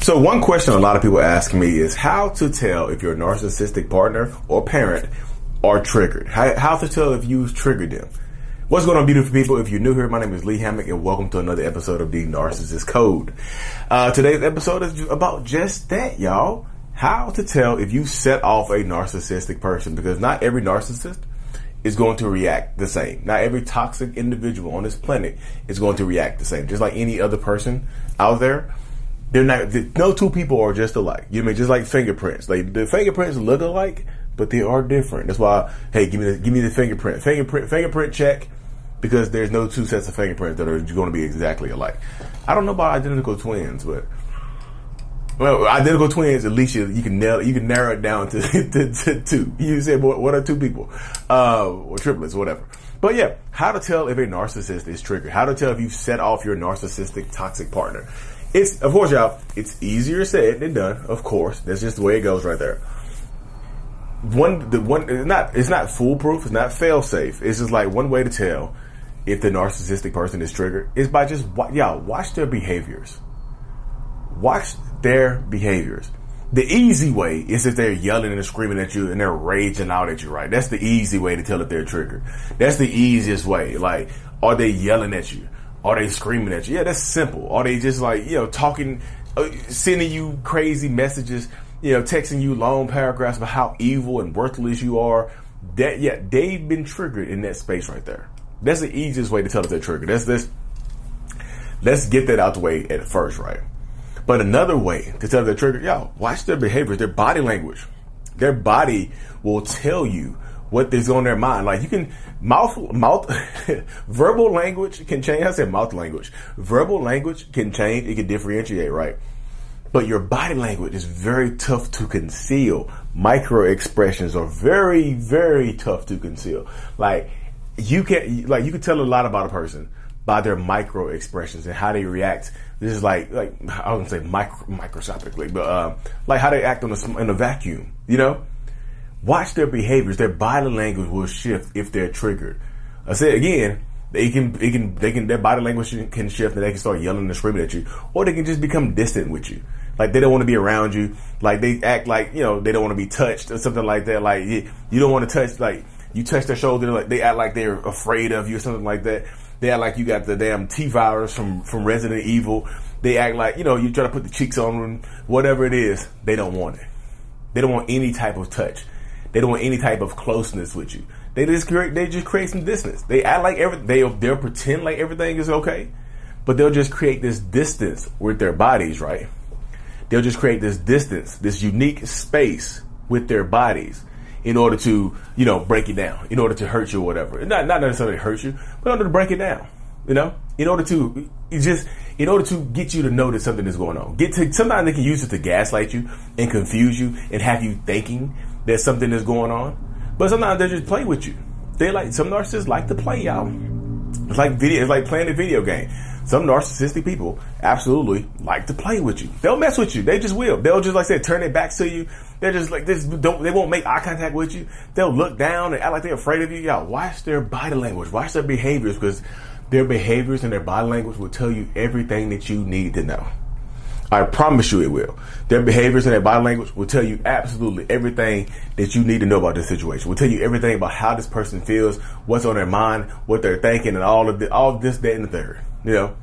So one question a lot of people ask me is how to tell if your narcissistic partner or parent are triggered. How, how to tell if you've triggered them. What's going on, beautiful people? If you're new here, my name is Lee Hammock, and welcome to another episode of the Narcissist Code. Uh, today's episode is about just that, y'all. How to tell if you set off a narcissistic person, because not every narcissist is going to react the same. Not every toxic individual on this planet is going to react the same. Just like any other person out there, they're not. No two people are just alike. You mean just like fingerprints? Like the fingerprints look alike, but they are different. That's why, hey, give me the give me the fingerprint, fingerprint, fingerprint check, because there's no two sets of fingerprints that are going to be exactly alike. I don't know about identical twins, but well, identical twins, at least you, you can nail, you can narrow it down to, to, to two. You said what are two people, uh, or triplets, whatever. But yeah, how to tell if a narcissist is triggered? How to tell if you've set off your narcissistic toxic partner? It's of course, y'all. It's easier said than done. Of course, that's just the way it goes right there. One, the one, it's not, it's not foolproof. It's not fail safe. It's just like one way to tell if the narcissistic person is triggered is by just y'all watch their behaviors. Watch their behaviors. The easy way is if they're yelling and screaming at you and they're raging out at you, right? That's the easy way to tell if they're triggered. That's the easiest way. Like, are they yelling at you? Are they screaming at you? Yeah, that's simple. Are they just like, you know, talking, uh, sending you crazy messages, you know, texting you long paragraphs about how evil and worthless you are? That, yeah, they've been triggered in that space right there. That's the easiest way to tell if they're triggered. That's this. Let's get that out the way at first, right? But another way to tell if they're triggered, y'all watch their behaviors, their body language. Their body will tell you what is on their mind. Like you can mouth mouth verbal language can change. I said mouth language. Verbal language can change. It can differentiate, right? But your body language is very tough to conceal. Micro expressions are very, very tough to conceal. Like you can like you can tell a lot about a person by their micro expressions and how they react. This is like like I wouldn't say micro, microscopically, but uh, like how they act on a, in a vacuum. You know, Watch their behaviors. Their body language will shift if they're triggered. I say again, they can, they can, they can, their body language can shift and they can start yelling and screaming at you, or they can just become distant with you. Like they don't want to be around you. Like they act like, you know, they don't want to be touched or something like that. Like you, you don't want to touch, like you touch their shoulder, like they act like they're afraid of you or something like that. They act like you got the damn T virus from, from Resident Evil. They act like, you know, you try to put the cheeks on them, whatever it is, they don't want it. They don't want any type of touch. They don't want any type of closeness with you. They just create, they just create some distance. They act like every, they, they'll pretend like everything is okay, but they'll just create this distance with their bodies, right? They'll just create this distance, this unique space with their bodies in order to, you know, break it down, in order to hurt you or whatever. Not, not necessarily hurt you, but in order to break it down, you know, in order to, just, in order to get you to that something is going on. Get to, sometimes they can use it to gaslight you and confuse you and have you thinking that something that's going on. But sometimes they just play with you. They like some narcissists like to play y'all. It's like video. It's like playing a video game. Some narcissistic people absolutely like to play with you. They'll mess with you. They just will. They'll just like say turn their backs to you. They're just like this. Don't they won't make eye contact with you. They'll look down and act like they're afraid of you. Y'all watch their body language. Watch their behaviors because their behaviors and their body language will tell you everything that you need to know. I promise you it will. Their behaviors and their body language will tell you absolutely everything that you need to know about this situation. Will tell you everything about how this person feels, what's on their mind, what they're thinking, and all of the, all this, that, and the third. You know,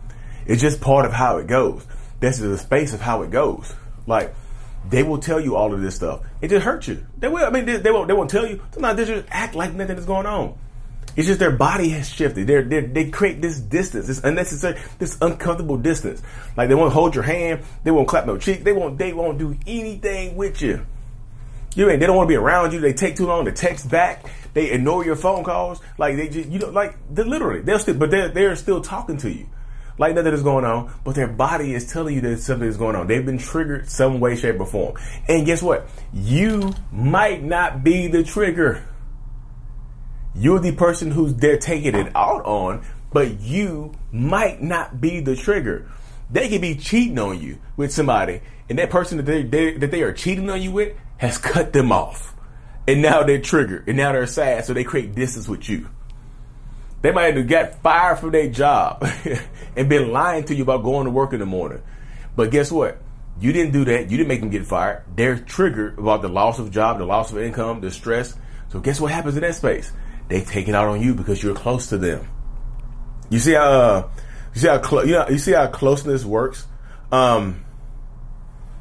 it's just part of how it goes. This is the space of how it goes. Like they will tell you all of this stuff. It just hurts you. They will. I mean, they, they won't. They won't tell you. Sometimes they just act like nothing is going on. It's just their body has shifted. They're, they're, they create this distance, this unnecessary, this uncomfortable distance. Like they won't hold your hand, they won't clap no cheek, they won't they won't do anything with you. You ain't. They don't want to be around you. They take too long to text back. They ignore your phone calls. Like they just you know like they literally they're still but they're they're still talking to you. like nothing is going on, but their body is telling you that something is going on. They've been triggered some way, shape, or form. And guess what? You might not be the trigger. You're the person who's they're taking it out on, but you might not be the trigger. They could be cheating on you with somebody, and that person that they, they that they are cheating on you with has cut them off, and now they're triggered, and now they're sad, so they create distance with you. They might have got fired from their job and been lying to you about going to work in the morning. But guess what? You didn't do that. You didn't make them get fired. They're triggered about the loss of job, the loss of income, the stress. So guess what happens in that space? They take it out on you because you're close to them. You see how uh, you see how you know you see how closeness works. Um,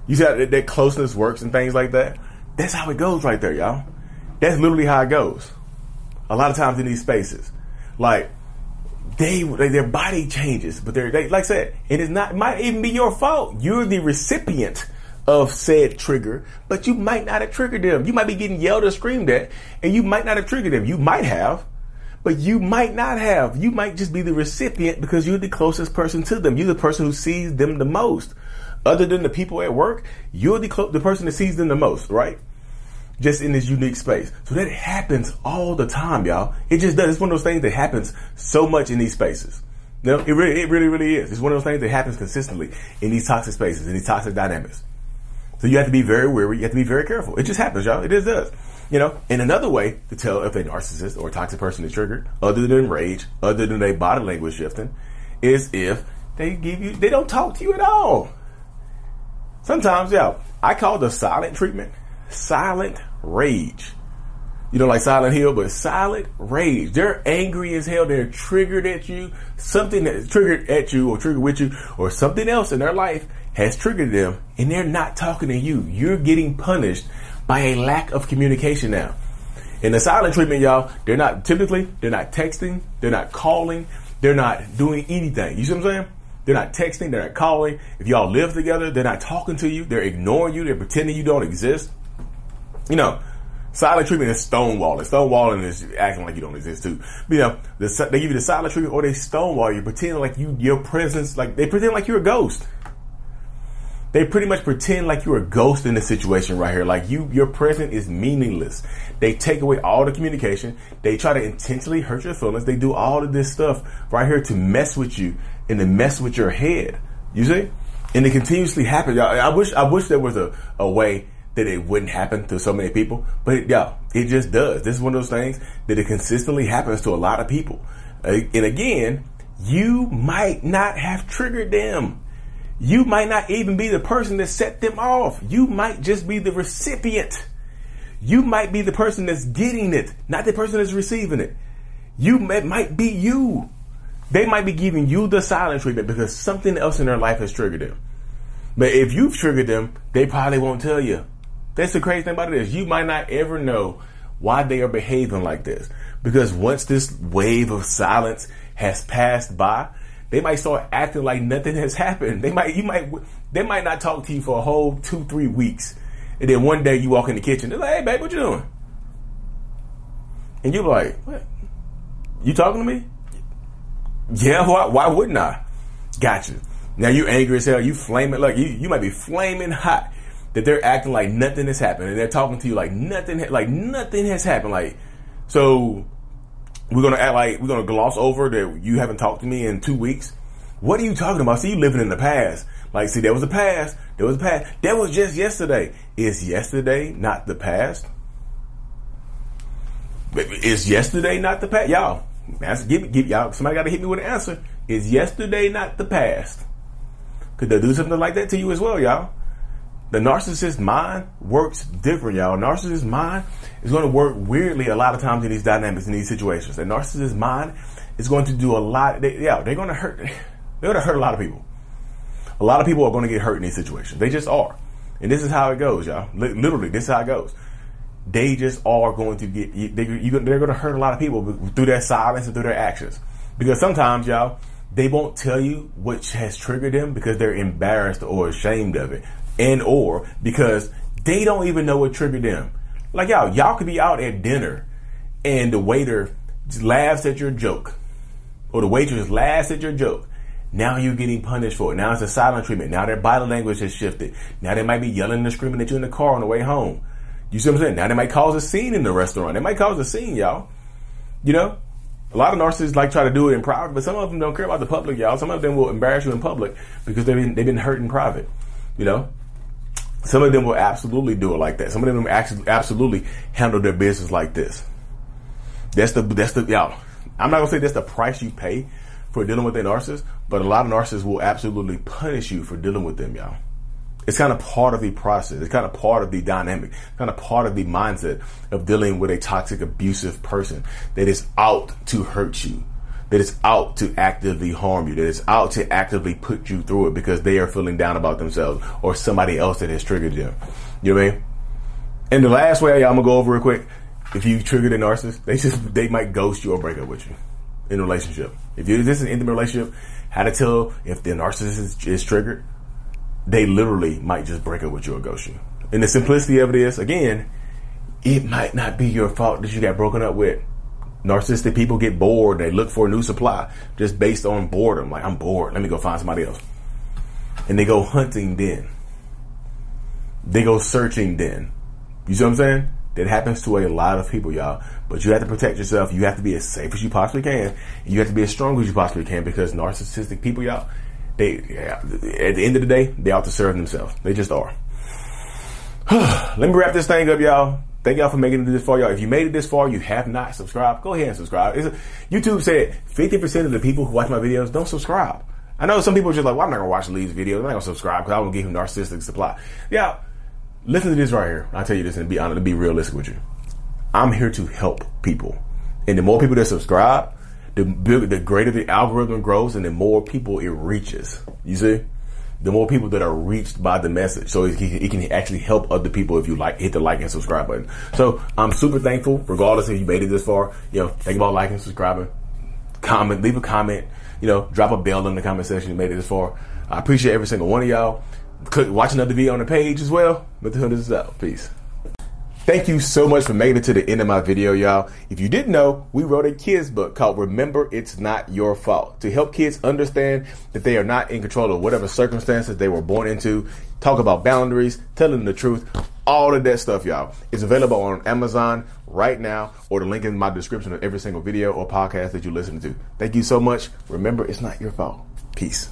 you see how that, that closeness works and things like that. That's how it goes right there, y'all. That's literally how it goes. A lot of times in these spaces, like they, their body changes, but they're they, like I said, it is not it might even be your fault. You're the recipient of said trigger, but you might not have triggered them. You might be getting yelled or screamed at, and you might not have triggered them. You might have, but you might not have. You might just be the recipient because you're the closest person to them. You're the person who sees them the most. Other than the people at work, you're the clo- the person that sees them the most, right? Just in this unique space. So that happens all the time, y'all. It just does. It's one of those things that happens so much in these spaces. No, it really, it really, really is. It's one of those things that happens consistently in these toxic spaces, in these toxic dynamics. So you have to be very wary. You have to be very careful. It just happens, y'all. It just does. You know, and another way to tell if a narcissist or a toxic person is triggered, other than rage, other than a body language shifting, is if they give you, they don't talk to you at all. Sometimes, yeah, I call the silent treatment silent rage. You know, like Silent Hill, but silent rage. They're angry as hell. They're triggered at you. Something that's triggered at you or triggered with you or something else in their life has triggered them and they're not talking to you. You're getting punished by a lack of communication now. In the silent treatment, y'all, they're not typically, they're not texting, they're not calling, they're not doing anything. You see what I'm saying? They're not texting, they're not calling. If y'all live together, they're not talking to you, they're ignoring you, they're pretending you don't exist. You know, silent treatment is stonewalling. Stonewalling is acting like you don't exist too. But, you know, they give you the silent treatment or they stonewall you, pretending like you, your presence, like they pretend like you're a ghost they pretty much pretend like you're a ghost in the situation right here. Like you, your presence is meaningless. They take away all the communication. They try to intentionally hurt your feelings. They do all of this stuff right here to mess with you and to mess with your head. You see? And it continuously happens. I wish, I wish there was a, a way that it wouldn't happen to so many people, but yeah, it just does. This is one of those things that it consistently happens to a lot of people. Uh, and again, you might not have triggered them. You might not even be the person that set them off. You might just be the recipient. You might be the person that's getting it, not the person that's receiving it. You might be you. They might be giving you the silent treatment because something else in their life has triggered them. But if you've triggered them, they probably won't tell you. That's the crazy thing about it is you might not ever know why they are behaving like this. Because once this wave of silence has passed by, they might start acting like nothing has happened. They might, you might, they might not talk to you for a whole two, three weeks. And then one day you walk in the kitchen, they're like, hey, babe, what you doing? And you're like, what? You talking to me? Yeah, why, why wouldn't I? Gotcha. Now you angry as hell. You flaming like you, you might be flaming hot that they're acting like nothing has happened and they're talking to you like nothing, like nothing has happened. Like, so we're gonna act like we're gonna gloss over that you haven't talked to me in two weeks. What are you talking about? See, you living in the past. Like, see, there was a past. There was a past. That was just yesterday. Is yesterday not the past? Is yesterday not the past? Y'all, answer, give, give y'all. Somebody got to hit me with an answer. Is yesterday not the past? Could they do something like that to you as well, y'all? The narcissist mind works different, y'all. Narcissist mind is going to work weirdly a lot of times in these dynamics, in these situations. The narcissist mind is going to do a lot. They, yeah, they're going to hurt. They're going to hurt a lot of people. A lot of people are going to get hurt in these situations. They just are. And this is how it goes, y'all. Literally, this is how it goes. They just are going to get, they, they're going to hurt a lot of people through their silence and through their actions. Because sometimes, y'all, they won't tell you which has triggered them because they're embarrassed or ashamed of it and or because they don't even know what triggered them. Like y'all, y'all could be out at dinner and the waiter laughs at your joke or the waitress laughs at your joke. Now you're getting punished for it. Now it's a silent treatment. Now their body language has shifted. Now they might be yelling and screaming at you in the car on the way home. You see what I'm saying? Now they might cause a scene in the restaurant. They might cause a scene, y'all. You know? A lot of narcissists like try to do it in private, but some of them don't care about the public, y'all. Some of them will embarrass you in public because they've been, they've been hurt in private. You know? Some of them will absolutely do it like that. Some of them actually absolutely handle their business like this. That's the that's the y'all. I'm not gonna say that's the price you pay for dealing with a narcissist, but a lot of narcissists will absolutely punish you for dealing with them, y'all. It's kind of part of the process. It's kind of part of the dynamic, kind of part of the mindset of dealing with a toxic, abusive person that is out to hurt you, that is out to actively harm you, that is out to actively put you through it because they are feeling down about themselves or somebody else that has triggered them. You know what I mean? And the last way I'm gonna go over real quick, if you triggered a narcissist, they just they might ghost you or break up with you in a relationship. If you're this is an intimate relationship, how to tell if the narcissist is, is triggered, they literally might just break up with you or ghost you. And the simplicity of it is, again, it might not be your fault that you got broken up with. Narcissistic people get bored. They look for a new supply just based on boredom. Like, I'm bored. Let me go find somebody else. And they go hunting then. They go searching then. You see what I'm saying? That happens to a lot of people, y'all. But you have to protect yourself. You have to be as safe as you possibly can. You have to be as strong as you possibly can because narcissistic people, y'all, they yeah, at the end of the day, they ought to serve themselves. They just are. Let me wrap this thing up, y'all. Thank y'all for making it this far, y'all. If you made it this far, you have not subscribed, go ahead and subscribe. YouTube said 50% of the people who watch my videos don't subscribe. I know some people are just like, well, I'm not gonna watch Lee's videos. I'm not gonna subscribe because I won't give him narcissistic supply. Yeah, listen to this right here. I'll tell you this and be honest, to be realistic with you. I'm here to help people. And the more people that subscribe, the bigger, the greater the algorithm grows and the more people it reaches. You see? The more people that are reached by the message. So it, it can actually help other people if you like, hit the like and subscribe button. So I'm super thankful, regardless if you made it this far. You know, think about liking, subscribing, comment, leave a comment, you know, drop a bell in the comment section you made it this far. I appreciate every single one of y'all. Click, watch another video on the page as well. But the hood is out. Peace. Thank you so much for making it to the end of my video, y'all. If you didn't know, we wrote a kids book called Remember It's Not Your Fault to help kids understand that they are not in control of whatever circumstances they were born into, talk about boundaries, telling the truth, all of that stuff, y'all. It's available on Amazon right now or the link in my description of every single video or podcast that you listen to. Thank you so much. Remember, it's not your fault. Peace.